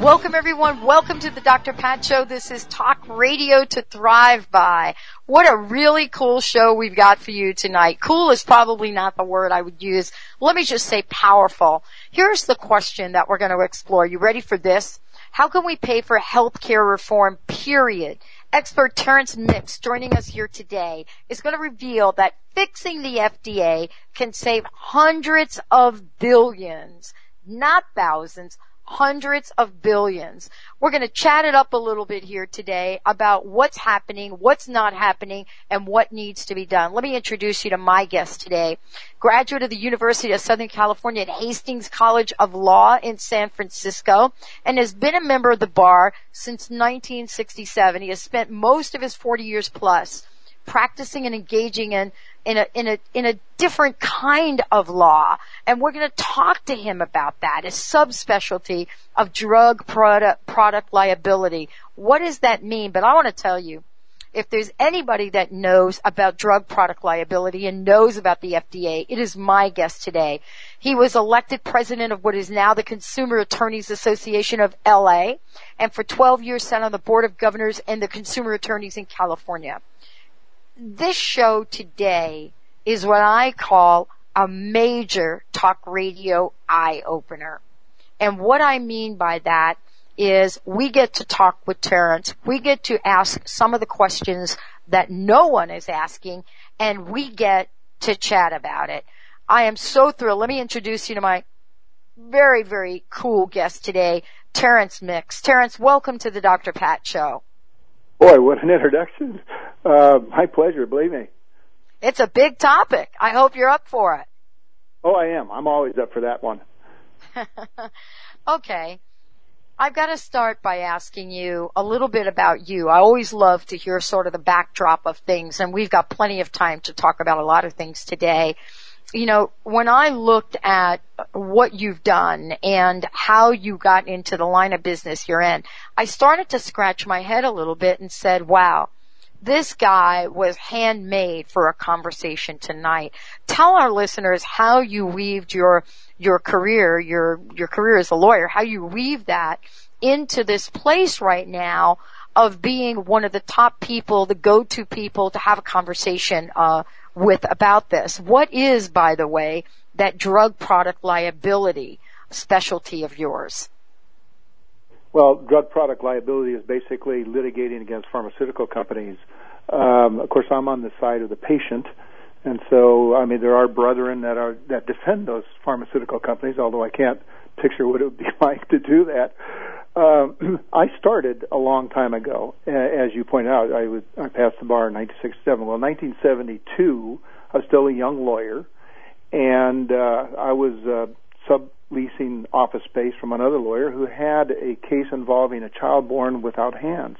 Welcome everyone. Welcome to the Dr. Pat Show. This is Talk Radio to Thrive By. What a really cool show we've got for you tonight. Cool is probably not the word I would use. Let me just say powerful. Here's the question that we're going to explore. You ready for this? How can we pay for healthcare reform, period? Expert Terence Mix joining us here today is going to reveal that fixing the FDA can save hundreds of billions, not thousands, hundreds of billions. We're going to chat it up a little bit here today about what's happening, what's not happening, and what needs to be done. Let me introduce you to my guest today. Graduate of the University of Southern California at Hastings College of Law in San Francisco and has been a member of the bar since 1967. He has spent most of his 40 years plus practicing and engaging in in a in a in a different kind of law. And we're going to talk to him about that. A subspecialty of drug product product liability. What does that mean? But i want to tell you if there's anybody that knows about drug product liability and knows about the FDA, it is my guest today. He was elected president of what is now the Consumer Attorneys Association of LA and for 12 years sat on the board of governors and the consumer attorneys in California this show today is what I call a major talk radio eye opener. And what I mean by that is we get to talk with Terence. We get to ask some of the questions that no one is asking and we get to chat about it. I am so thrilled. Let me introduce you to my very, very cool guest today, Terence Mix. Terence, welcome to the Dr. Pat Show. Boy, what an introduction. Uh, my pleasure, believe me. It's a big topic. I hope you're up for it. Oh, I am. I'm always up for that one. okay. I've got to start by asking you a little bit about you. I always love to hear sort of the backdrop of things, and we've got plenty of time to talk about a lot of things today. You know, when I looked at what you've done and how you got into the line of business you're in, I started to scratch my head a little bit and said, wow, this guy was handmade for a conversation tonight. Tell our listeners how you weaved your your career, your your career as a lawyer, how you weave that into this place right now of being one of the top people, the go-to people to have a conversation uh, with about this. What is, by the way, that drug product liability specialty of yours? Well, drug product liability is basically litigating against pharmaceutical companies. Um, of course, I'm on the side of the patient, and so I mean there are brethren that are that defend those pharmaceutical companies. Although I can't picture what it would be like to do that. Um, I started a long time ago, as you pointed out. I was I passed the bar in 1967. Well, 1972, I was still a young lawyer, and uh, I was uh, sub leasing office space from another lawyer who had a case involving a child born without hands.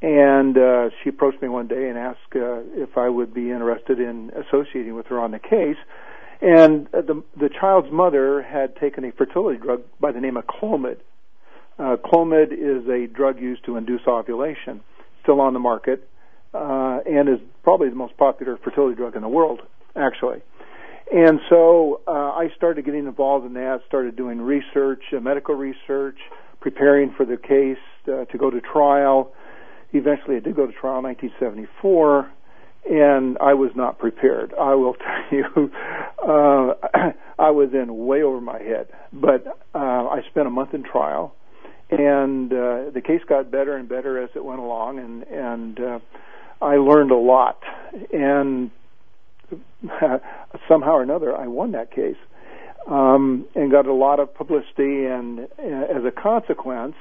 And uh, she approached me one day and asked uh, if I would be interested in associating with her on the case. And uh, the the child's mother had taken a fertility drug by the name of Clomid. Uh, Clomid is a drug used to induce ovulation, still on the market, uh, and is probably the most popular fertility drug in the world, actually. And so uh, I started getting involved in that, started doing research, uh, medical research, preparing for the case uh, to go to trial. Eventually, I did go to trial in 1974, and I was not prepared. I will tell you, uh, I was in way over my head. But uh, I spent a month in trial, and uh, the case got better and better as it went along, and and uh, I learned a lot. And somehow or another, I won that case um, and got a lot of publicity. And uh, as a consequence,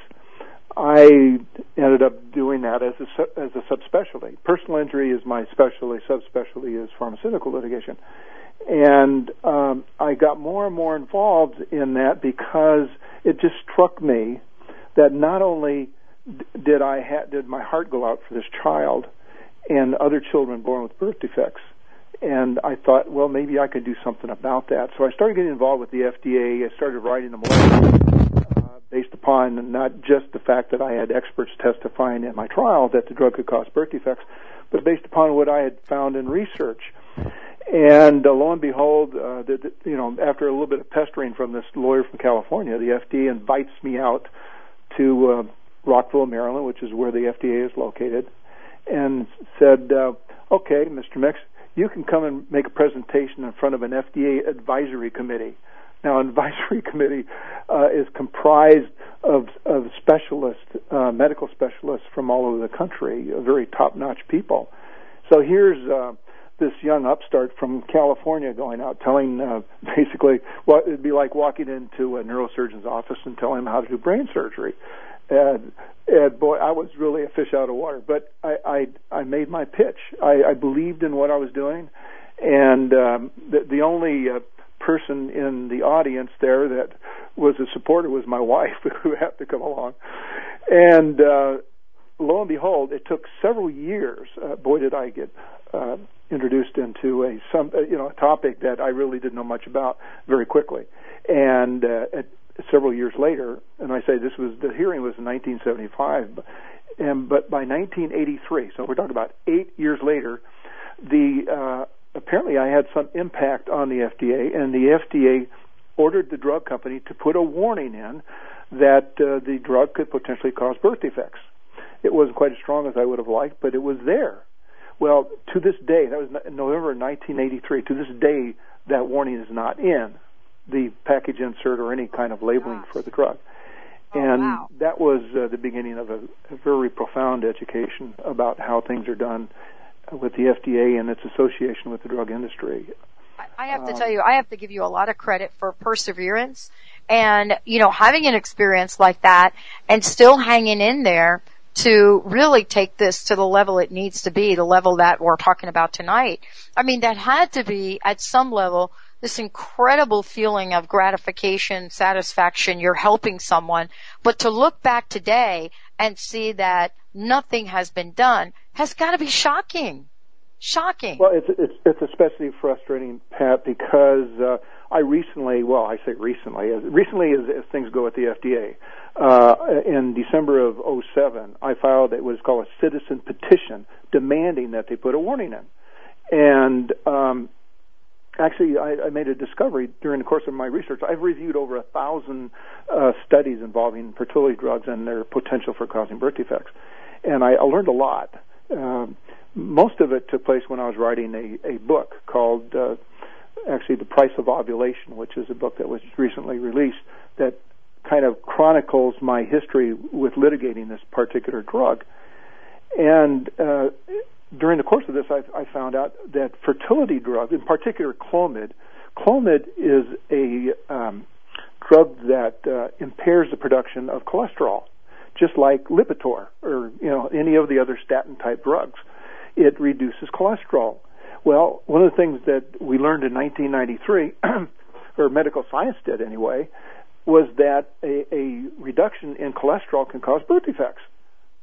I ended up doing that as a as a subspecialty. Personal injury is my specialty. Subspecialty is pharmaceutical litigation. And um, I got more and more involved in that because it just struck me that not only did I ha- did my heart go out for this child and other children born with birth defects? And I thought, well, maybe I could do something about that. So I started getting involved with the FDA. I started writing them letters uh, based upon not just the fact that I had experts testifying in my trial that the drug could cause birth defects, but based upon what I had found in research. And uh, lo and behold, uh, the, the, you know, after a little bit of pestering from this lawyer from California, the FDA invites me out to uh, Rockville, Maryland, which is where the FDA is located, and said, uh, "Okay, Mr. Mix, you can come and make a presentation in front of an FDA advisory committee." Now, an advisory committee uh, is comprised of, of specialists, uh, medical specialists from all over the country, very top-notch people. So here's uh, this young upstart from California going out telling uh, basically what it'd be like walking into a neurosurgeon's office and telling him how to do brain surgery. And, and boy, I was really a fish out of water. But I I, I made my pitch. I, I believed in what I was doing, and um, the, the only uh, person in the audience there that was a supporter was my wife, who had to come along, and. uh lo and behold, it took several years. Uh, boy, did I get uh, introduced into a some uh, you know a topic that I really didn't know much about very quickly, and uh, at, several years later, and I say this was the hearing was in 1975, and but by 1983, so we're talking about eight years later, the uh, apparently I had some impact on the FDA, and the FDA ordered the drug company to put a warning in that uh, the drug could potentially cause birth defects. It wasn't quite as strong as I would have liked, but it was there. Well, to this day, that was November 1983. To this day, that warning is not in the package insert or any kind of labeling Gosh. for the drug. Oh, and wow. that was uh, the beginning of a, a very profound education about how things are done with the FDA and its association with the drug industry. I- have to Um, tell you, I have to give you a lot of credit for perseverance and, you know, having an experience like that and still hanging in there to really take this to the level it needs to be, the level that we're talking about tonight. I mean, that had to be at some level this incredible feeling of gratification, satisfaction, you're helping someone, but to look back today and see that nothing has been done has got to be shocking. Shocking. Well, it's it's it's especially frustrating, Pat, because uh, I recently, well, I say recently, as recently as, as things go at the FDA, uh, in December of '07, I filed it was called a citizen petition demanding that they put a warning in, and um, actually, I, I made a discovery during the course of my research. I've reviewed over a thousand uh, studies involving fertility drugs and their potential for causing birth defects, and I, I learned a lot. Um, most of it took place when I was writing a, a book called, uh, actually, The Price of Ovulation, which is a book that was recently released that kind of chronicles my history with litigating this particular drug. And uh, during the course of this, I, I found out that fertility drugs, in particular Clomid, Clomid is a um, drug that uh, impairs the production of cholesterol, just like Lipitor or you know any of the other statin type drugs. It reduces cholesterol. Well, one of the things that we learned in 1993, or medical science did anyway, was that a, a reduction in cholesterol can cause birth defects.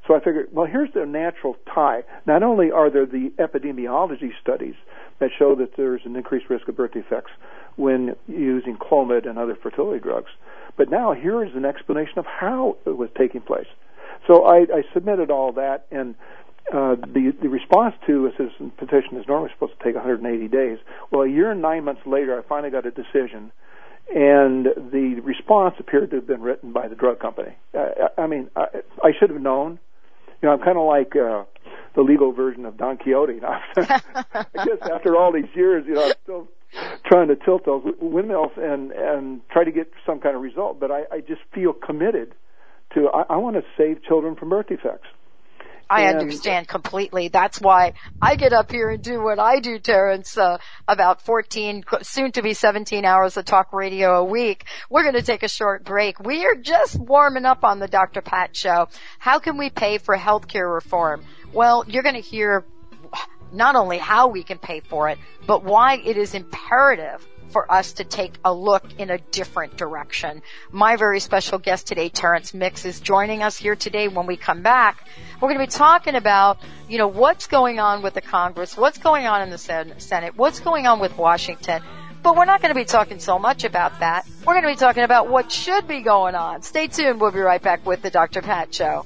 So I figured, well, here's the natural tie. Not only are there the epidemiology studies that show that there's an increased risk of birth defects when using Clomid and other fertility drugs, but now here is an explanation of how it was taking place. So I, I submitted all that, and uh, the the response to a citizen petition is normally supposed to take 180 days. Well, a year and nine months later, I finally got a decision, and the response appeared to have been written by the drug company. Uh, I mean, I, I should have known. You know, I'm kind of like uh, the legal version of Don Quixote. I guess after all these years, you know, I'm still trying to tilt those windmills and and try to get some kind of result. But I, I just feel committed to. I, I want to save children from birth defects. I And- understand completely. That's why I get up here and do what I do, Terence, uh, about 14, soon to be 17 hours of talk radio a week. We're going to take a short break. We are just warming up on the Dr. Pat show. How can we pay for healthcare reform? Well, you're going to hear not only how we can pay for it, but why it is imperative for us to take a look in a different direction. My very special guest today, Terence Mix, is joining us here today. When we come back, we're going to be talking about, you know, what's going on with the Congress, what's going on in the Senate, what's going on with Washington. But we're not going to be talking so much about that. We're going to be talking about what should be going on. Stay tuned. We'll be right back with the Dr. Pat Show.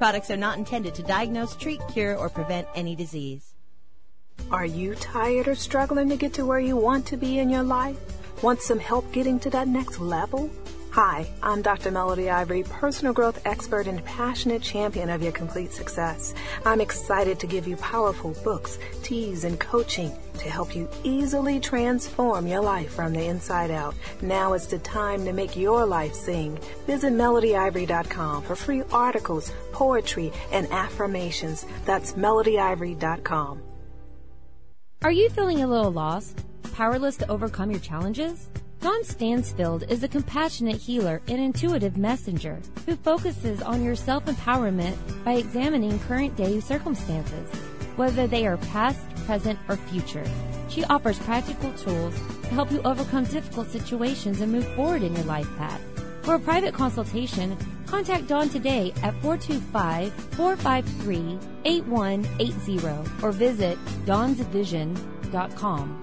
Products are not intended to diagnose, treat, cure, or prevent any disease. Are you tired or struggling to get to where you want to be in your life? Want some help getting to that next level? Hi, I'm Dr. Melody Ivory, personal growth expert and passionate champion of your complete success. I'm excited to give you powerful books, teas, and coaching to help you easily transform your life from the inside out. Now is the time to make your life sing. Visit melodyivory.com for free articles, poetry, and affirmations. That's melodyivory.com. Are you feeling a little lost? Powerless to overcome your challenges? Dawn Stansfield is a compassionate healer and intuitive messenger who focuses on your self empowerment by examining current day circumstances, whether they are past, present, or future. She offers practical tools to help you overcome difficult situations and move forward in your life path. For a private consultation, contact Dawn today at 425-453-8180 or visit dawnsvision.com.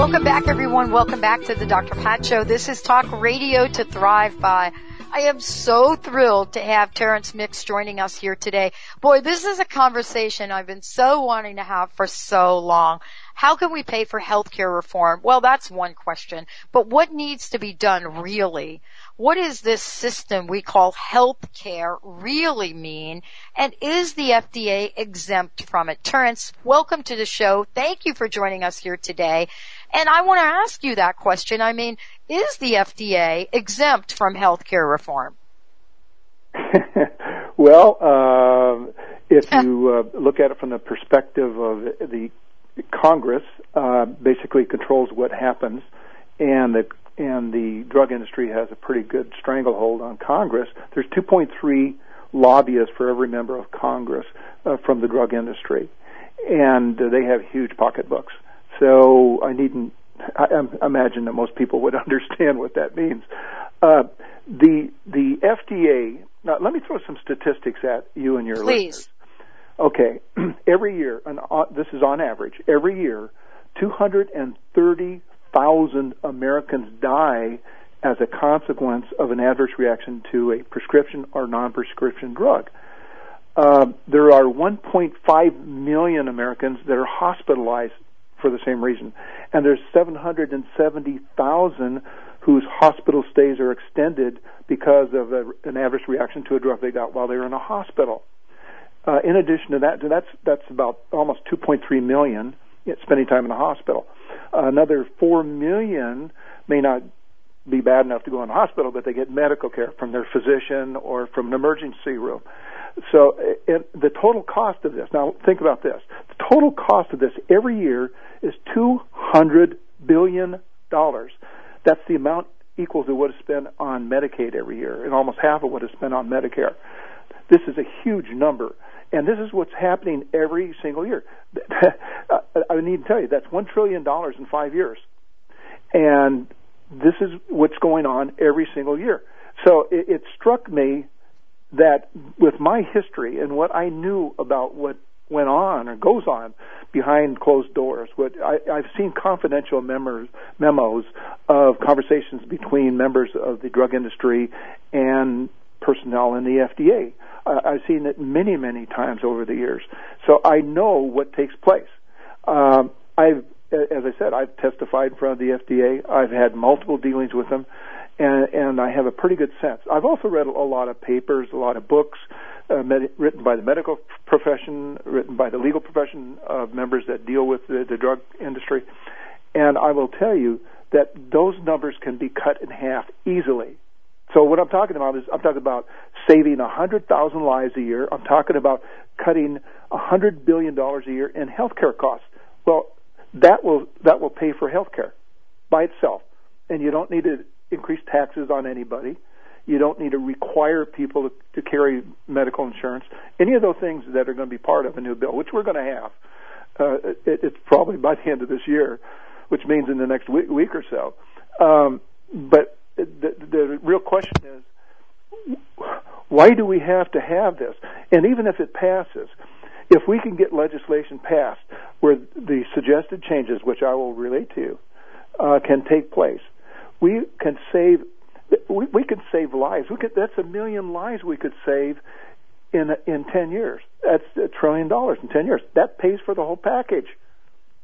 Welcome back, everyone. Welcome back to the Dr. Pat Show. This is Talk Radio to Thrive By. I am so thrilled to have Terence Mix joining us here today. Boy, this is a conversation I've been so wanting to have for so long. How can we pay for healthcare reform? Well, that's one question. But what needs to be done really? What does this system we call healthcare really mean? And is the FDA exempt from it? Terence, welcome to the show. Thank you for joining us here today. And I want to ask you that question. I mean, is the FDA exempt from healthcare reform? well, uh, if you uh, look at it from the perspective of the Congress, uh, basically controls what happens, and the and the drug industry has a pretty good stranglehold on Congress. There's 2.3 lobbyists for every member of Congress uh, from the drug industry, and uh, they have huge pocketbooks. So I needn't I, I imagine that most people would understand what that means. Uh, the the FDA. Now, let me throw some statistics at you and your Please. listeners. Okay, every year, and uh, this is on average, every year, 230,000 Americans die as a consequence of an adverse reaction to a prescription or non-prescription drug. Uh, there are 1.5 million Americans that are hospitalized for the same reason. And there's 770,000 whose hospital stays are extended because of a, an adverse reaction to a drug they got while they were in a hospital. Uh, in addition to that, that's that's about almost 2.3 million spending time in the hospital. Uh, another 4 million may not be bad enough to go in the hospital, but they get medical care from their physician or from an emergency room. So uh, it, the total cost of this, now think about this, the total cost of this every year is $200 billion. That's the amount equal to what is spent on Medicaid every year, and almost half of what is spent on Medicare. This is a huge number. And this is what's happening every single year. I need to tell you, that's $1 trillion in five years. And this is what's going on every single year. So it, it struck me that with my history and what I knew about what went on or goes on behind closed doors. What I, I've seen confidential memos, memos of conversations between members of the drug industry and personnel in the FDA. Uh, I've seen it many, many times over the years. So I know what takes place. Um, I've, as I said, I've testified in front of the FDA. I've had multiple dealings with them, and, and I have a pretty good sense. I've also read a lot of papers, a lot of books uh, med- written by the medical profession, written by the legal profession of members that deal with the, the drug industry. And I will tell you that those numbers can be cut in half easily so what I'm talking about is I'm talking about saving 100,000 lives a year. I'm talking about cutting 100 billion dollars a year in healthcare costs. Well, that will that will pay for healthcare by itself, and you don't need to increase taxes on anybody. You don't need to require people to, to carry medical insurance. Any of those things that are going to be part of a new bill, which we're going to have, uh, it, it's probably by the end of this year, which means in the next week, week or so. Um, but the, the real question is, why do we have to have this? And even if it passes, if we can get legislation passed where the suggested changes, which I will relate to you, uh, can take place, we can save. We, we could save lives. We could. That's a million lives we could save in in ten years. That's a trillion dollars in ten years. That pays for the whole package.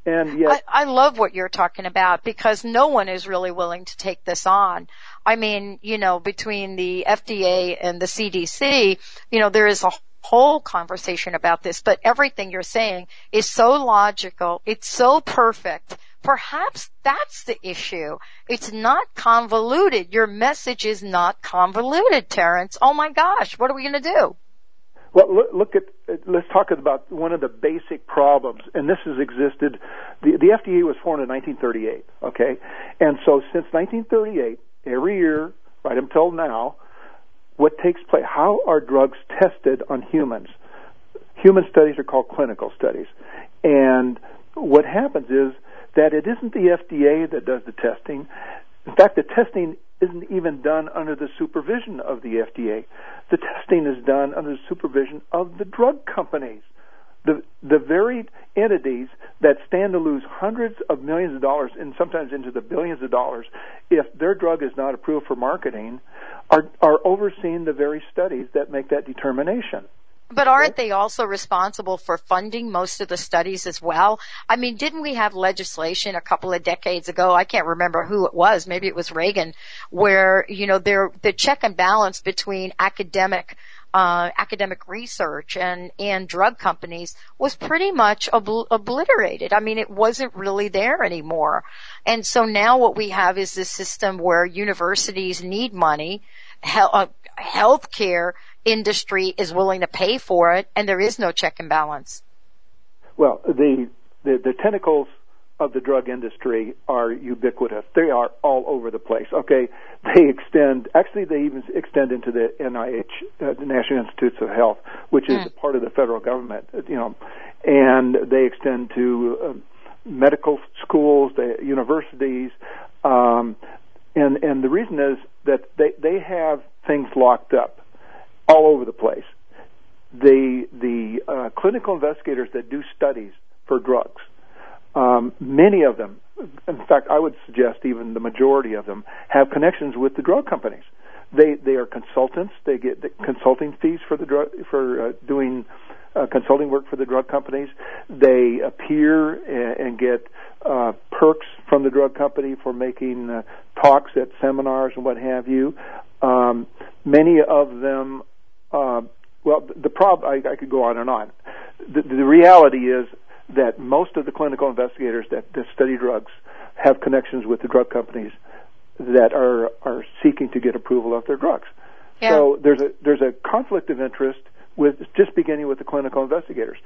And yet, I, I love what you're talking about because no one is really willing to take this on. I mean, you know, between the FDA and the CDC, you know, there is a whole conversation about this, but everything you're saying is so logical. It's so perfect. Perhaps that's the issue. It's not convoluted. Your message is not convoluted, Terence. Oh my gosh, what are we going to do? Well, look, at let's talk about one of the basic problems, and this has existed. The, the FDA was formed in 1938, okay, and so since 1938, every year right until now, what takes place? How are drugs tested on humans? Human studies are called clinical studies, and what happens is that it isn't the FDA that does the testing. In fact, the testing isn't even done under the supervision of the FDA. The testing is done under the supervision of the drug companies. The, the very entities that stand to lose hundreds of millions of dollars and sometimes into the billions of dollars if their drug is not approved for marketing are, are overseeing the very studies that make that determination. But aren't they also responsible for funding most of the studies as well? I mean, didn't we have legislation a couple of decades ago? I can't remember who it was. Maybe it was Reagan, where you know there the check and balance between academic uh, academic research and and drug companies was pretty much obl- obliterated. I mean, it wasn't really there anymore. And so now what we have is this system where universities need money, he- uh, healthcare industry is willing to pay for it, and there is no check and balance. Well, the the, the tentacles of the drug industry are ubiquitous. They are all over the place. Okay, they extend. Actually, they even extend into the NIH, uh, the National Institutes of Health, which is mm. part of the federal government. You know, and they extend to uh, medical schools, the universities, um, and and the reason is that they they have things locked up all over the place. The the uh, clinical investigators that do studies for drugs, um, many of them, in fact, I would suggest even the majority of them have connections with the drug companies. They they are consultants. They get the consulting fees for the drug for uh, doing uh, consulting work for the drug companies. They appear and, and get uh, perks from the drug company for making uh, talks at seminars and what have you. Um, many of them uh, well, the problem, I, I could go on and on. The, the reality is that most of the clinical investigators that, that study drugs have connections with the drug companies that are, are seeking to get approval of their drugs. Yeah. So there's a, there's a conflict of interest with just beginning with the clinical investigators.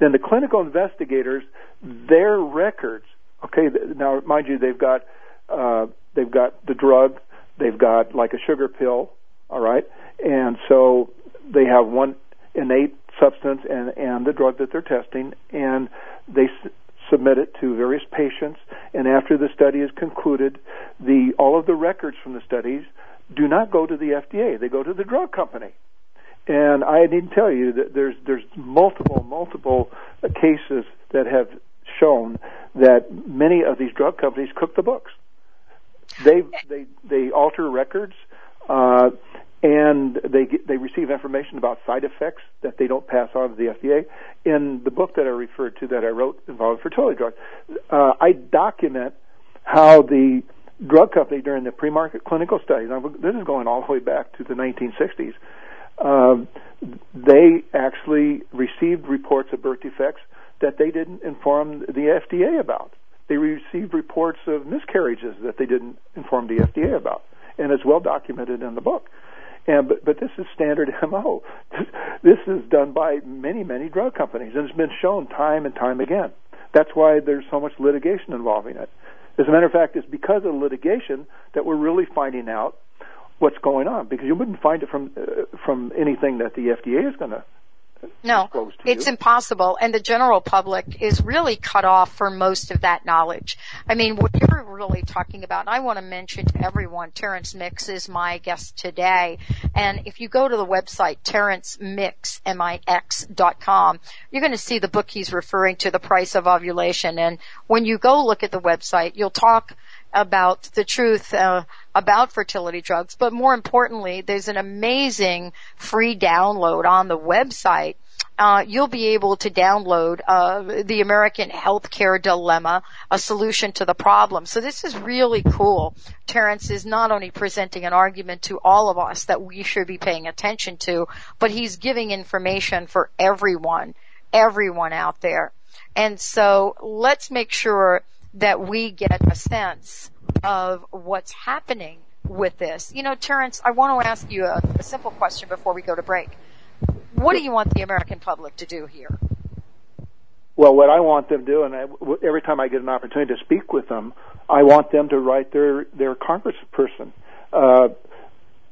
Then the clinical investigators, their records, okay, now mind you, they've got, uh, they've got the drug, they've got like a sugar pill, all right, and so they have one innate substance and, and the drug that they're testing, and they s- submit it to various patients. And after the study is concluded, the all of the records from the studies do not go to the FDA; they go to the drug company. And I need to tell you that there's there's multiple multiple cases that have shown that many of these drug companies cook the books. They they they alter records. Uh, and they get, they receive information about side effects that they don't pass on to the FDA. In the book that I referred to that I wrote involving fertility drugs, uh, I document how the drug company during the pre-market clinical studies. This is going all the way back to the 1960s. Um, they actually received reports of birth defects that they didn't inform the FDA about. They received reports of miscarriages that they didn't inform the FDA about, and it's well documented in the book. And but, but this is standard MO. This is done by many many drug companies, and it's been shown time and time again. That's why there's so much litigation involving it. As a matter of fact, it's because of litigation that we're really finding out what's going on because you wouldn't find it from uh, from anything that the FDA is going to no, it's you. impossible. And the general public is really cut off for most of that knowledge. I mean, what you're really talking about, and I want to mention to everyone, Terence Mix is my guest today. And if you go to the website, terencemix, M-I-X dot com, you're going to see the book he's referring to, The Price of Ovulation. And when you go look at the website, you'll talk about the truth uh, about fertility drugs, but more importantly, there's an amazing free download on the website. Uh, you'll be able to download uh, the American Healthcare Dilemma, a solution to the problem. So this is really cool. Terence is not only presenting an argument to all of us that we should be paying attention to, but he's giving information for everyone, everyone out there. And so let's make sure that we get a sense of what's happening with this. You know, Terence, I want to ask you a, a simple question before we go to break. What do you want the American public to do here? Well, what I want them to do, and I, every time I get an opportunity to speak with them, I want them to write their their congressperson, uh,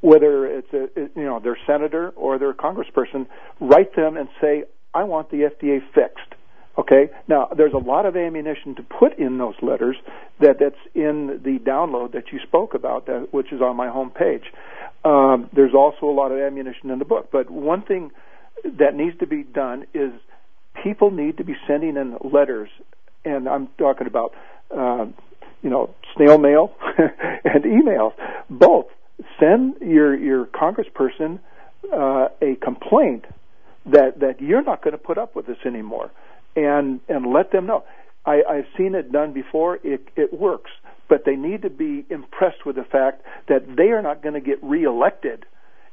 whether it's a you know their senator or their congressperson, write them and say, I want the FDA fixed. Okay. Now, there's a lot of ammunition to put in those letters that that's in the download that you spoke about, that, which is on my home page. Um, there's also a lot of ammunition in the book. But one thing that needs to be done is people need to be sending in letters, and I'm talking about, uh, you know, snail mail and emails, both. Send your your congressperson uh, a complaint that that you're not going to put up with this anymore and and let them know. I, I've seen it done before. It it works, but they need to be impressed with the fact that they are not going to get reelected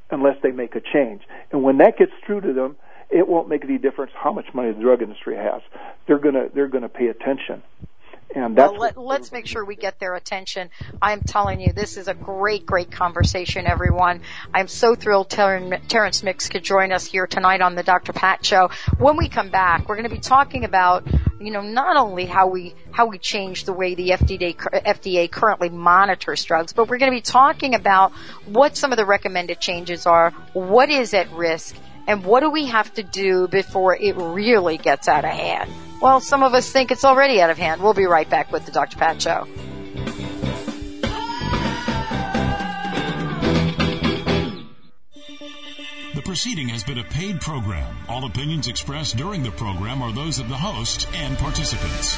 unless they make a change. And when that gets through to them, it won't make any difference how much money the drug industry has. They're gonna they're gonna pay attention. And that's well, let, us make sure we get their attention. I'm telling you, this is a great, great conversation, everyone. I'm so thrilled Ter- Terence Mix could join us here tonight on the Dr. Pat Show. When we come back, we're going to be talking about, you know, not only how we how we change the way the FDA FDA currently monitors drugs, but we're going to be talking about what some of the recommended changes are, what is at risk, and what do we have to do before it really gets out of hand. Well, some of us think it's already out of hand. We'll be right back with the Dr. Pat Show. The proceeding has been a paid program. All opinions expressed during the program are those of the host and participants.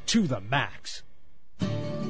to the max.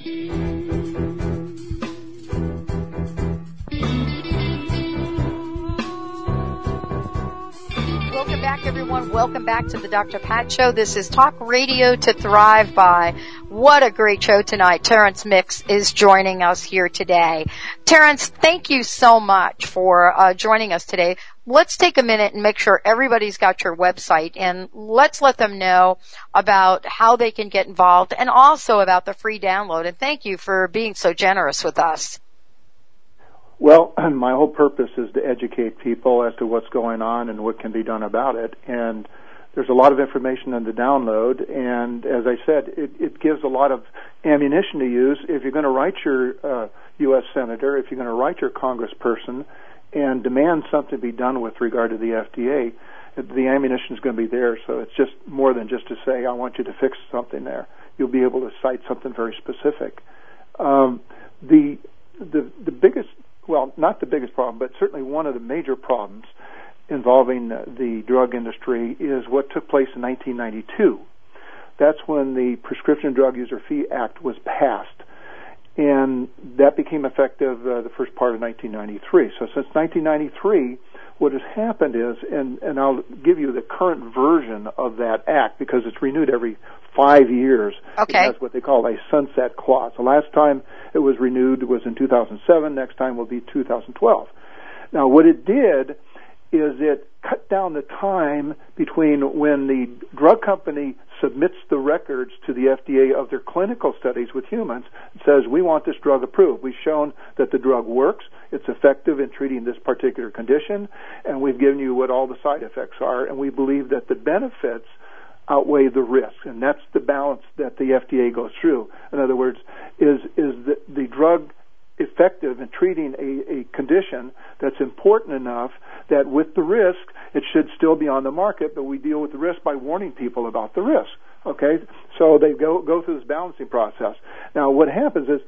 Welcome back, everyone. Welcome back to the Dr. Pat Show. This is Talk Radio to Thrive By. What a great show tonight. Terence Mix is joining us here today. Terence, thank you so much for uh, joining us today. Let's take a minute and make sure everybody's got your website and let's let them know about how they can get involved and also about the free download. And thank you for being so generous with us. Well, my whole purpose is to educate people as to what's going on and what can be done about it. And there's a lot of information in the download, and as I said, it, it gives a lot of ammunition to use if you're going to write your uh, U.S. senator, if you're going to write your congressperson, and demand something be done with regard to the FDA. The ammunition is going to be there, so it's just more than just to say, "I want you to fix something there." You'll be able to cite something very specific. Um, the the the biggest well, not the biggest problem, but certainly one of the major problems involving the drug industry is what took place in 1992. That's when the Prescription Drug User Fee Act was passed. And that became effective uh, the first part of 1993. So since 1993, what has happened is, and, and I'll give you the current version of that act because it's renewed every five years. Okay. It has what they call a sunset clause. The last time it was renewed was in 2007. Next time will be 2012. Now, what it did is it cut down the time between when the drug company submits the records to the FDA of their clinical studies with humans and says, we want this drug approved. We've shown that the drug works. It's effective in treating this particular condition, and we've given you what all the side effects are, and we believe that the benefits outweigh the risks, and that's the balance that the FDA goes through. In other words, is is the, the drug effective in treating a, a condition that's important enough that with the risk it should still be on the market, but we deal with the risk by warning people about the risk. Okay, so they go go through this balancing process. Now, what happens is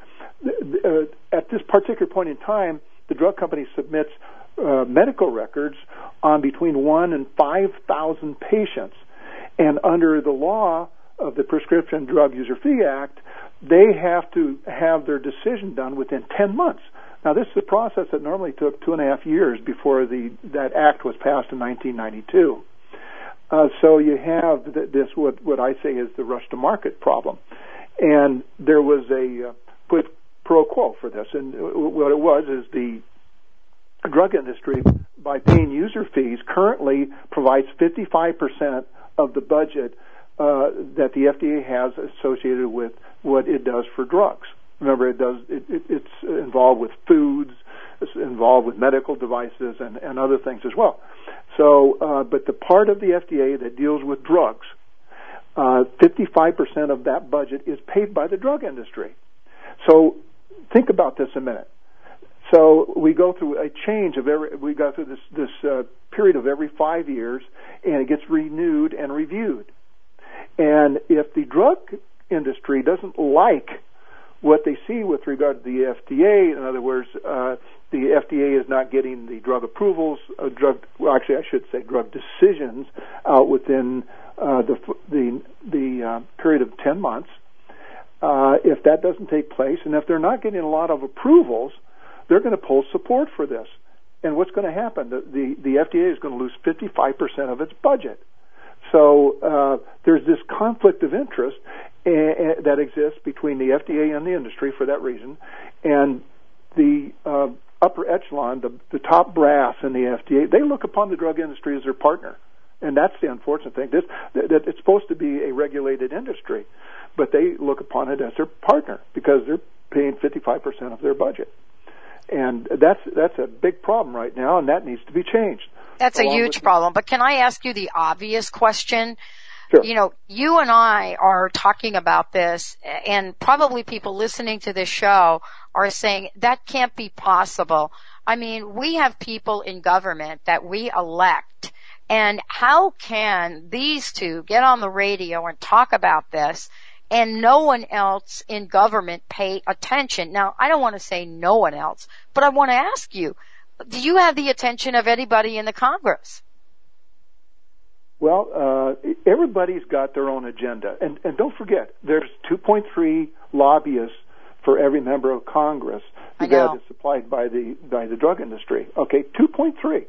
uh, at this particular point in time, the drug company submits uh, medical records on between one and five thousand patients and under the law of the Prescription Drug User Fee Act, they have to have their decision done within 10 months. Now, this is a process that normally took two and a half years before the that act was passed in 1992. Uh, so you have this what what I say is the rush to market problem, and there was a uh, quid pro quo for this, and what it was is the drug industry by paying user fees currently provides 55 percent of the budget uh, that the FDA has associated with what it does for drugs. Remember, it does it, it, it's involved with foods, it's involved with medical devices and, and other things as well. So, uh, but the part of the FDA that deals with drugs, uh, 55% of that budget is paid by the drug industry. So, think about this a minute. So we go through a change of every. We go through this this uh, period of every five years, and it gets renewed and reviewed. And if the drug industry doesn't like what they see with regard to the FDA, in other words, uh, the FDA is not getting the drug approvals, uh, drug, well, actually, I should say drug decisions out within uh, the the the uh, period of 10 months. Uh, if that doesn't take place, and if they're not getting a lot of approvals, they're going to pull support for this. And what's going to happen? The, the, the FDA is going to lose 55% of its budget. So uh, there's this conflict of interest a, a, that exists between the FDA and the industry for that reason, and the uh, upper echelon, the, the top brass in the FDA, they look upon the drug industry as their partner, and that's the unfortunate thing. This that it's supposed to be a regulated industry, but they look upon it as their partner because they're paying 55% of their budget, and that's that's a big problem right now, and that needs to be changed. That's a huge problem. But can I ask you the obvious question? Sure. You know, you and I are talking about this and probably people listening to this show are saying that can't be possible. I mean, we have people in government that we elect and how can these two get on the radio and talk about this and no one else in government pay attention? Now, I don't want to say no one else, but I want to ask you, do you have the attention of anybody in the Congress? Well, uh, everybody's got their own agenda, and and don't forget, there's 2.3 lobbyists for every member of Congress that is supplied by the by the drug industry. Okay, 2.3.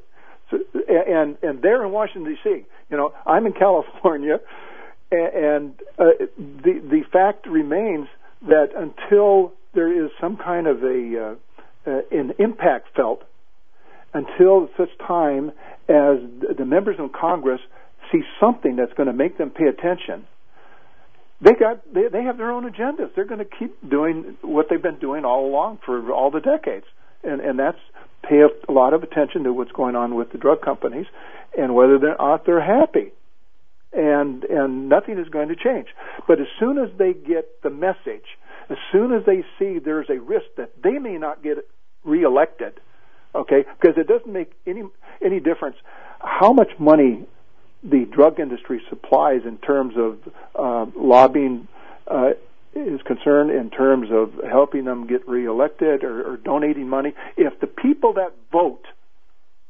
So, and and they're in Washington D.C. You know, I'm in California, and uh, the the fact remains that until there is some kind of a uh, uh, an impact felt, until such time as the members of Congress see something that's going to make them pay attention, they got they, they have their own agendas. They're going to keep doing what they've been doing all along for all the decades, and and that's pay a lot of attention to what's going on with the drug companies and whether they're not they're happy. And and nothing is going to change. But as soon as they get the message, as soon as they see there's a risk that they may not get reelected, okay, because it doesn't make any any difference how much money the drug industry supplies in terms of uh, lobbying uh, is concerned, in terms of helping them get reelected or, or donating money. If the people that vote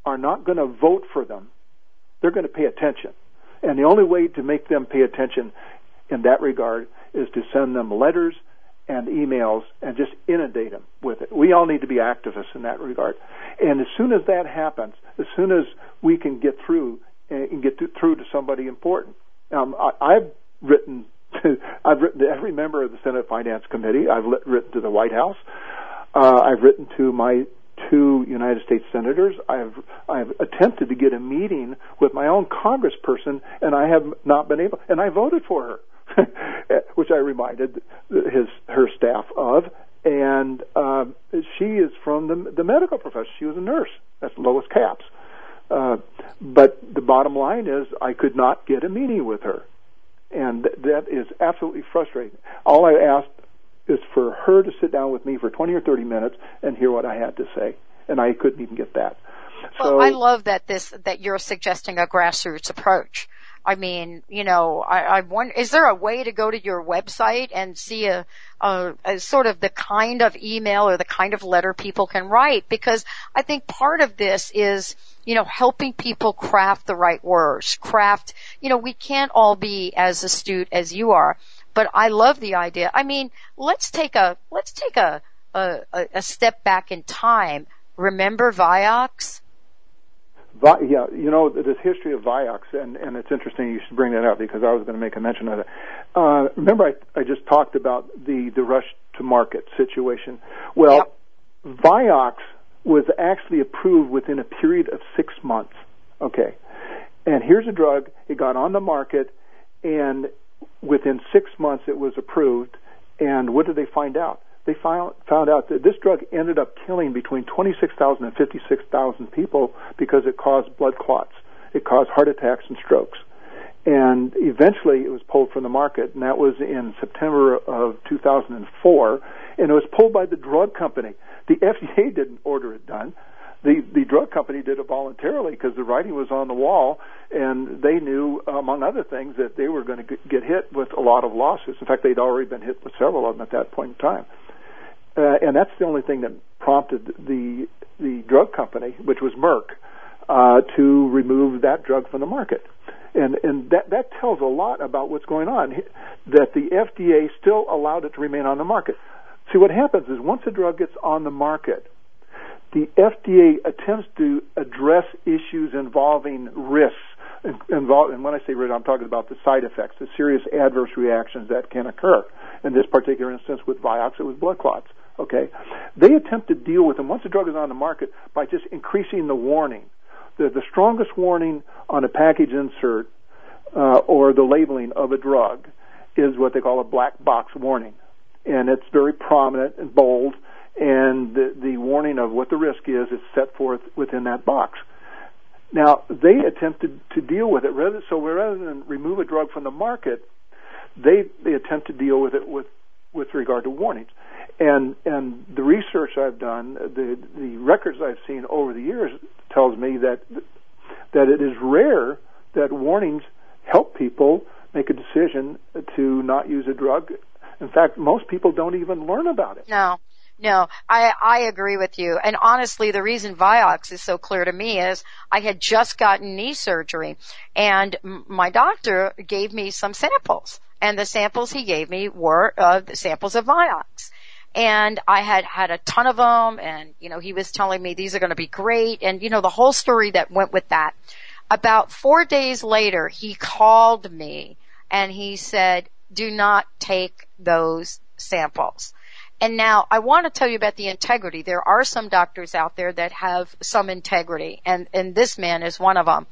are not going to vote for them, they're going to pay attention. And the only way to make them pay attention in that regard is to send them letters and emails and just inundate them with it. We all need to be activists in that regard. And as soon as that happens, as soon as we can get through and get to, through to somebody important. Um, I, I've written to, I've written to every member of the Senate Finance Committee. I've lit, written to the White House. Uh, I've written to my two United States senators. I've I've attempted to get a meeting with my own congressperson, and I have not been able. And I voted for her, which I reminded his her staff of. And uh, she is from the the medical profession. She was a nurse. That's Lois Capps. Uh, but the bottom line is, I could not get a meeting with her, and th- that is absolutely frustrating. All I asked is for her to sit down with me for 20 or 30 minutes and hear what I had to say, and I couldn't even get that. Well, so, I love that this that you're suggesting a grassroots approach. I mean, you know, I, I wonder, is there a way to go to your website and see a, a, a, sort of the kind of email or the kind of letter people can write? Because I think part of this is, you know, helping people craft the right words, craft, you know, we can't all be as astute as you are, but I love the idea. I mean, let's take a, let's take a, a, a step back in time. Remember Vioxx? Vi- yeah, you know, this history of Vioxx, and, and it's interesting you should bring that up because I was going to make a mention of it. Uh, remember, I, I just talked about the, the rush to market situation. Well, yep. Vioxx was actually approved within a period of six months. Okay. And here's a drug, it got on the market, and within six months it was approved. And what did they find out? They found found out that this drug ended up killing between 26,000 and 56,000 people because it caused blood clots. It caused heart attacks and strokes. And eventually it was pulled from the market, and that was in September of 2004, and it was pulled by the drug company. The FDA didn't order it done. The the drug company did it voluntarily because the writing was on the wall, and they knew, among other things, that they were going to get hit with a lot of lawsuits. In fact, they'd already been hit with several of them at that point in time. Uh, and that's the only thing that prompted the the drug company, which was Merck, uh, to remove that drug from the market. And and that that tells a lot about what's going on. That the FDA still allowed it to remain on the market. See what happens is once a drug gets on the market, the FDA attempts to address issues involving risks. Involve, and when I say risk, I'm talking about the side effects, the serious adverse reactions that can occur. In this particular instance, with Vioxx, it was blood clots. Okay, they attempt to deal with them once the drug is on the market by just increasing the warning. The, the strongest warning on a package insert uh, or the labeling of a drug is what they call a black box warning, and it's very prominent and bold. And the, the warning of what the risk is is set forth within that box. Now they attempted to deal with it rather so rather than remove a drug from the market, they they attempt to deal with it with with regard to warnings. And and the research I've done, the the records I've seen over the years tells me that that it is rare that warnings help people make a decision to not use a drug. In fact, most people don't even learn about it. No. No, I, I agree with you. And honestly, the reason Vioxx is so clear to me is I had just gotten knee surgery and my doctor gave me some samples and the samples he gave me were uh, samples of Vioxx. And I had had a ton of them and, you know, he was telling me these are going to be great and, you know, the whole story that went with that. About four days later, he called me and he said, do not take those samples. And now I want to tell you about the integrity. There are some doctors out there that have some integrity and, and this man is one of them.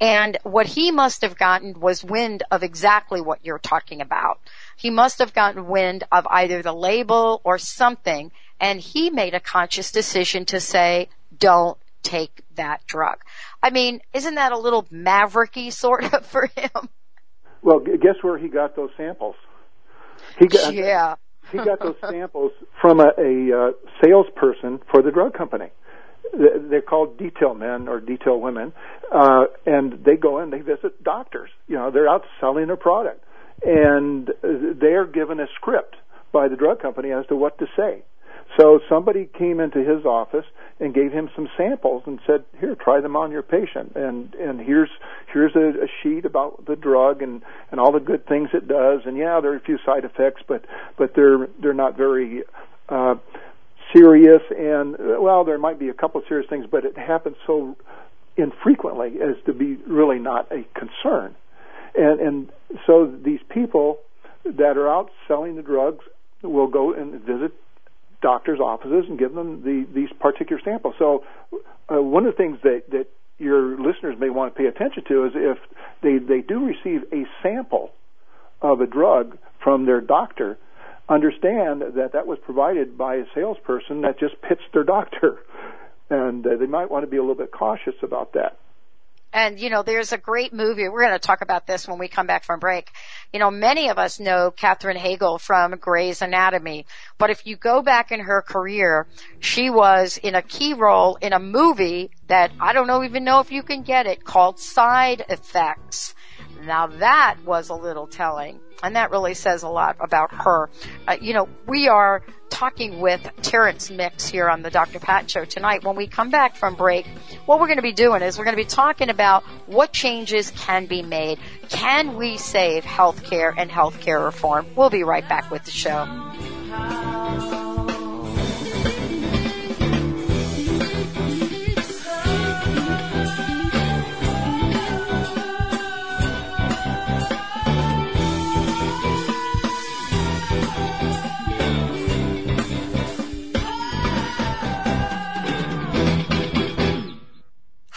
And what he must have gotten was wind of exactly what you're talking about. He must have gotten wind of either the label or something and he made a conscious decision to say, don't take that drug. I mean, isn't that a little mavericky sort of for him? Well, guess where he got those samples? He got, yeah he got those samples from a, a uh, salesperson for the drug company. They're called detail men or detail women, uh, and they go in, they visit doctors. You know, they're out selling a product, and they're given a script by the drug company as to what to say. So somebody came into his office and gave him some samples and said, "Here, try them on your patient." And and here's here's a, a sheet about the drug and and all the good things it does. And yeah, there are a few side effects, but but they're they're not very uh, serious. And well, there might be a couple of serious things, but it happens so infrequently as to be really not a concern. And and so these people that are out selling the drugs will go and visit doctors' offices and give them the, these particular samples. So, uh, one of the things that, that your listeners may want to pay attention to is if they, they do receive a sample of a drug from their doctor, understand that that was provided by a salesperson that just pitched their doctor. And uh, they might want to be a little bit cautious about that. And, you know, there's a great movie. We're going to talk about this when we come back from break. You know, many of us know Katherine Heigl from Grey's Anatomy, but if you go back in her career, she was in a key role in a movie that I don't know even know if you can get it called Side Effects. Now that was a little telling. And that really says a lot about her. Uh, you know, we are talking with Terence Mix here on the Dr. Pat Show tonight. When we come back from break, what we're going to be doing is we're going to be talking about what changes can be made. Can we save healthcare and healthcare reform? We'll be right back with the show.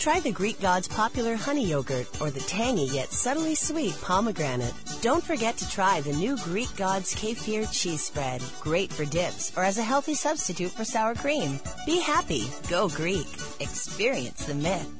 Try the Greek God's popular honey yogurt or the tangy yet subtly sweet pomegranate. Don't forget to try the new Greek God's kefir cheese spread. Great for dips or as a healthy substitute for sour cream. Be happy. Go Greek. Experience the myth.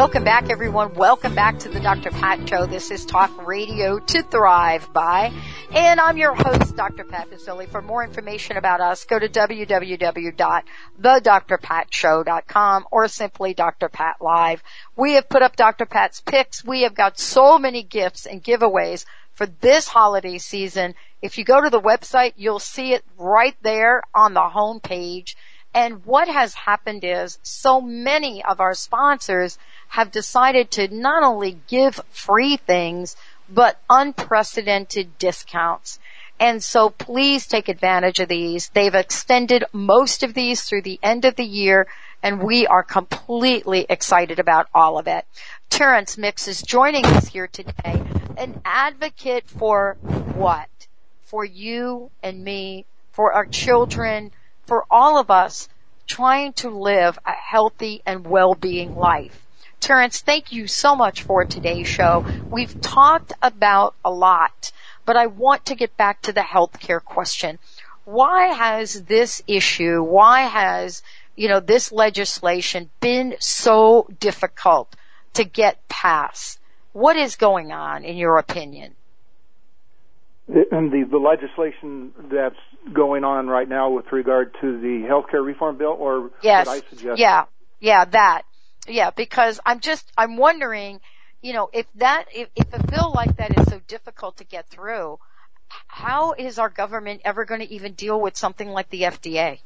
Welcome back everyone. Welcome back to the Dr. Pat Show. This is Talk Radio to Thrive By. And I'm your host, Dr. Pat Baccili. For more information about us, go to www.thedrpatshow.com or simply Dr. Pat Live. We have put up Dr. Pat's picks. We have got so many gifts and giveaways for this holiday season. If you go to the website, you'll see it right there on the home page. And what has happened is so many of our sponsors have decided to not only give free things, but unprecedented discounts. And so please take advantage of these. They've extended most of these through the end of the year and we are completely excited about all of it. Terence Mix is joining us here today, an advocate for what? For you and me, for our children, for all of us trying to live a healthy and well-being life. Terence, thank you so much for today's show. We've talked about a lot, but I want to get back to the healthcare question. Why has this issue, why has, you know, this legislation been so difficult to get passed? What is going on in your opinion? And the, the legislation that's going on right now with regard to the healthcare reform bill or yes. what I suggest? Yeah. Yeah, that. Yeah, because I'm just, I'm wondering, you know, if that, if, if a bill like that is so difficult to get through, how is our government ever going to even deal with something like the FDA?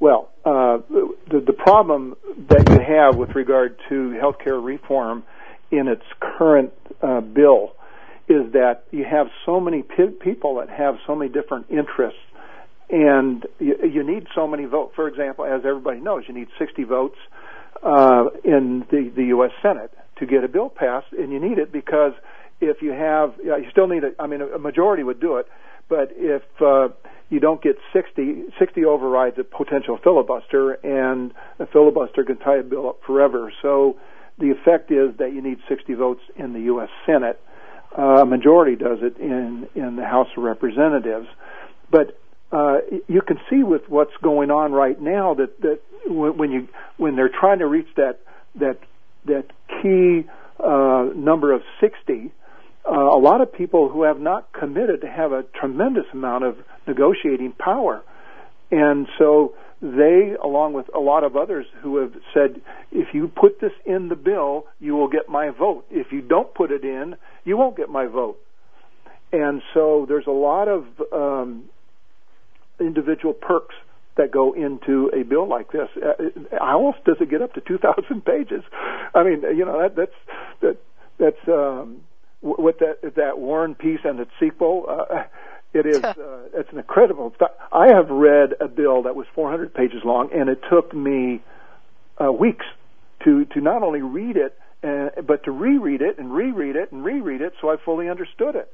Well, uh, the, the problem that you have with regard to healthcare reform in its current uh, bill is that you have so many p- people that have so many different interests and you, you need so many votes. For example, as everybody knows, you need 60 votes uh, in the, the U.S. Senate to get a bill passed, and you need it because if you have, you still need it. I mean, a majority would do it, but if uh, you don't get 60, 60 overrides a potential filibuster, and a filibuster can tie a bill up forever. So the effect is that you need 60 votes in the U.S. Senate. Uh, a majority does it in in the House of Representatives, but uh, you can see with what's going on right now that that when you when they're trying to reach that that that key uh, number of 60, uh, a lot of people who have not committed to have a tremendous amount of negotiating power, and so they, along with a lot of others who have said, if you put this in the bill, you will get my vote. If you don't put it in, you won't get my vote. And so there's a lot of um, individual perks that go into a bill like this. Uh, how else does it get up to 2,000 pages? I mean, you know, that, that's that that's um, with that that War and Peace and its sequel. Uh, it is uh, it's an incredible. I have read a bill that was 400 pages long, and it took me uh, weeks to to not only read it and, but to reread it and reread it and reread it so I fully understood it.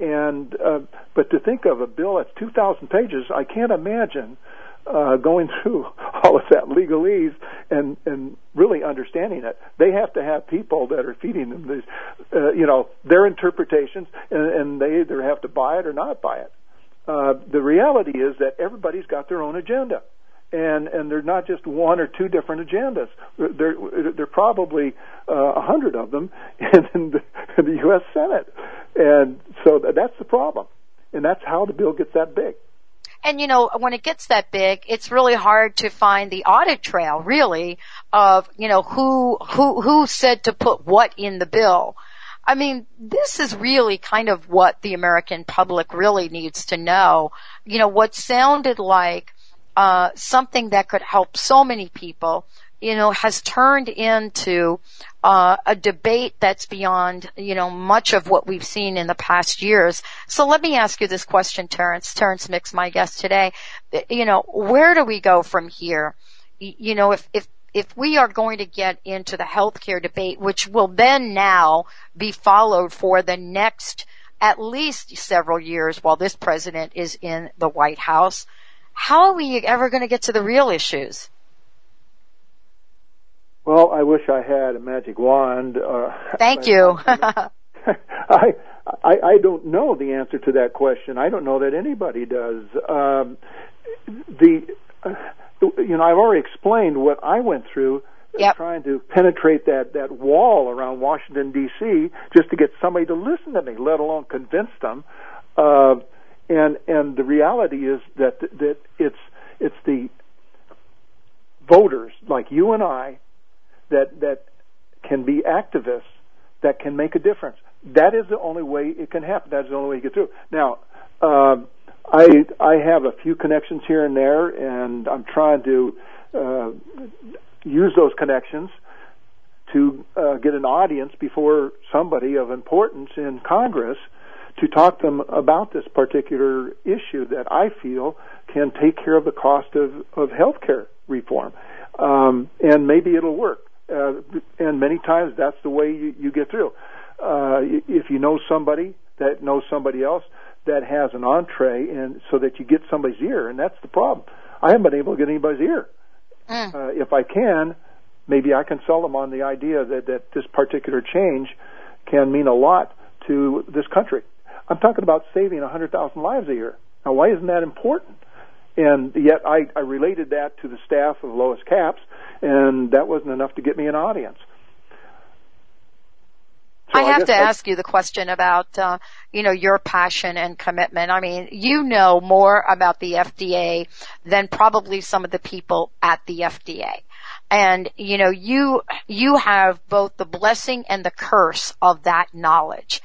And uh, but to think of a bill that's 2,000 pages, I can't imagine uh, going through all of that legalese and and really understanding it. They have to have people that are feeding them these, uh, you know, their interpretations, and, and they either have to buy it or not buy it. Uh, the reality is that everybody's got their own agenda and and they're not just one or two different agendas. There there are probably uh, a uh, hundred of them in the, in the U.S. Senate, and so that's the problem, and that's how the bill gets that big. And you know, when it gets that big, it's really hard to find the audit trail, really, of you know who who who said to put what in the bill. I mean, this is really kind of what the American public really needs to know. You know, what sounded like uh, something that could help so many people, you know, has turned into uh, a debate that's beyond, you know, much of what we've seen in the past years. So let me ask you this question, Terence. Terence Mix, my guest today. You know, where do we go from here? You know, if if if we are going to get into the healthcare debate, which will then now be followed for the next at least several years while this president is in the White House, how are we ever going to get to the real issues? Well, I wish I had a magic wand. Uh, Thank you. I, I I don't know the answer to that question. I don't know that anybody does. Um, the uh, you know I've already explained what I went through yep. trying to penetrate that that wall around Washington D.C. just to get somebody to listen to me, let alone convince them. Uh, and and the reality is that that it's it's the voters like you and I that that can be activists that can make a difference. That is the only way it can happen. That's the only way you get through. Now, um, I I have a few connections here and there, and I'm trying to uh, use those connections to uh, get an audience before somebody of importance in Congress to talk to them about this particular issue that I feel can take care of the cost of, of health care reform. Um, and maybe it'll work. Uh, and many times that's the way you, you get through. Uh, if you know somebody that knows somebody else that has an entree and so that you get somebody's ear, and that's the problem. I haven't been able to get anybody's ear. Mm. Uh, if I can, maybe I can sell them on the idea that, that this particular change can mean a lot to this country. I'm talking about saving 100,000 lives a year. Now, why isn't that important? And yet, I, I related that to the staff of Lois Capps, and that wasn't enough to get me an audience. So I have I to I, ask you the question about, uh, you know, your passion and commitment. I mean, you know more about the FDA than probably some of the people at the FDA. And, you know, you, you have both the blessing and the curse of that knowledge.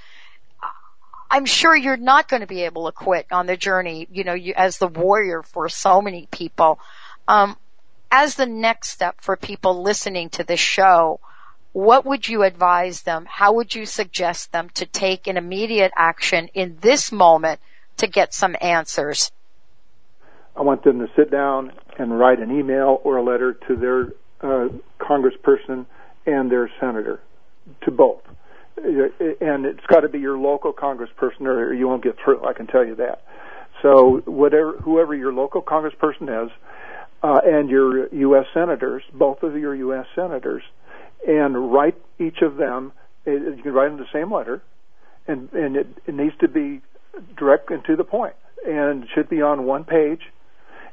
I'm sure you're not going to be able to quit on the journey, you know, you, as the warrior for so many people. Um, as the next step for people listening to this show, what would you advise them? How would you suggest them to take an immediate action in this moment to get some answers? I want them to sit down and write an email or a letter to their uh, congressperson and their senator, to both and it's got to be your local congressperson or you won't get through. I can tell you that. So whatever, whoever your local congressperson is, uh, and your U.S. senators, both of your U.S. senators, and write each of them. You can write them the same letter, and and it, it needs to be direct and to the point, and should be on one page,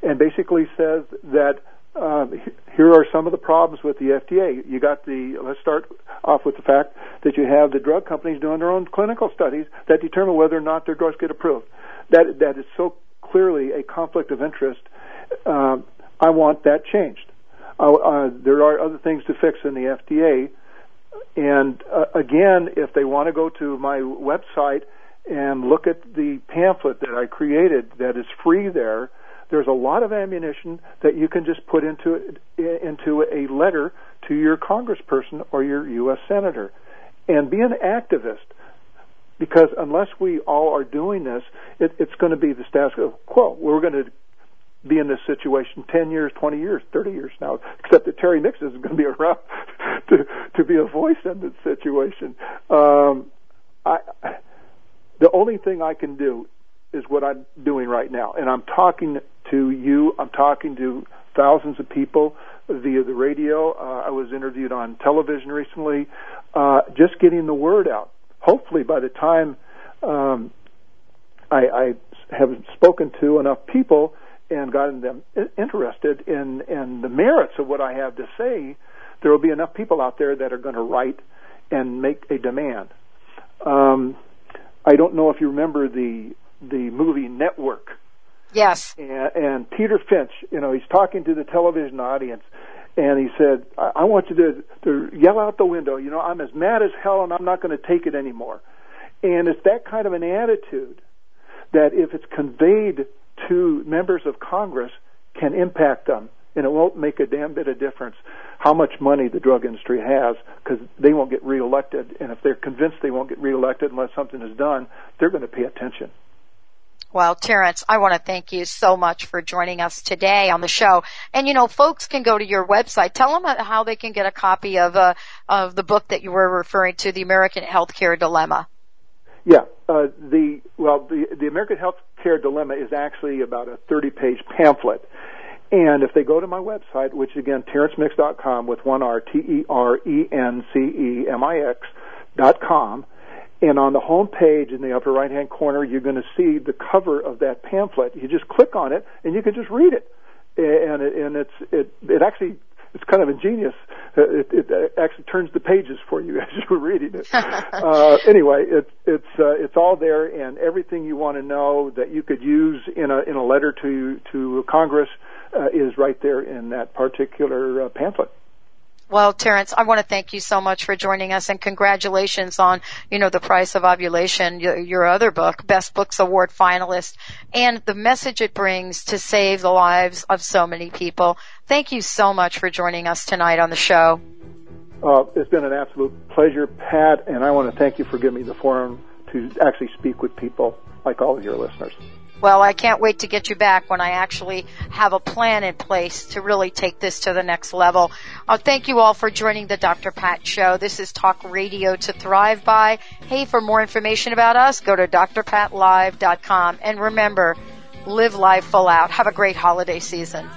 and basically says that uh, here are some of the problems with the FDA. You got the, let's start off with the fact that you have the drug companies doing their own clinical studies that determine whether or not their drugs get approved. That, that is so clearly a conflict of interest. Uh, I want that changed. Uh, uh, there are other things to fix in the FDA. And uh, again, if they want to go to my website and look at the pamphlet that I created that is free there, there's a lot of ammunition that you can just put into into a letter to your congressperson or your U.S. senator, and be an activist. Because unless we all are doing this, it, it's going to be the status quo. We're going to be in this situation 10 years, 20 years, 30 years now, except that Terry Mix is going to be around to to be a voice in this situation. Um, I the only thing I can do is what I'm doing right now, and I'm talking to you. I'm talking to thousands of people via the radio. Uh, I was interviewed on television recently. Uh, just getting the word out. Hopefully, by the time um, I, I have spoken to enough people and gotten them interested in in the merits of what I have to say, there will be enough people out there that are going to write and make a demand. Um, I don't know if you remember the the movie Network. Yes. And, and Peter Finch, you know, he's talking to the television audience, and he said, I, I want you to, to yell out the window, you know, I'm as mad as hell and I'm not going to take it anymore. And it's that kind of an attitude that if it's conveyed to members of Congress can impact them. And it won't make a damn bit of difference how much money the drug industry has because they won't get reelected. And if they're convinced they won't get reelected unless something is done, they're going to pay attention. Well, Terence, I want to thank you so much for joining us today on the show. And you know, folks can go to your website. Tell them how they can get a copy of uh, of the book that you were referring to, The American Healthcare Dilemma. Yeah, uh, the well, the the American Healthcare Dilemma is actually about a 30-page pamphlet. And if they go to my website, which is again, terencemix.com with one R, T-E-R-E-N-C-E-M-I-X dot com, and on the home page in the upper right hand corner, you're going to see the cover of that pamphlet. You just click on it and you can just read it. And it, and it's, it, it actually, it's kind of ingenious. Uh, it, it actually turns the pages for you as you're reading it. uh, anyway, it's, it's, uh, it's all there and everything you want to know that you could use in a, in a letter to, to Congress, uh, is right there in that particular uh, pamphlet. Well, Terence, I want to thank you so much for joining us and congratulations on, you know, the price of ovulation, your, your, other book, Best Books Award finalist, and the message it brings to save the lives of so many people. Thank you so much for joining us tonight on the show. Uh, it's been an absolute pleasure, Pat, and I want to thank you for giving me the forum to actually speak with people like all of your listeners. Well, I can't wait to get you back when I actually have a plan in place to really take this to the next level. Uh, thank you all for joining the Dr. Pat Show. This is Talk Radio to Thrive By. Hey, for more information about us, go to drpatlive.com. And remember, live life full out. Have a great holiday season.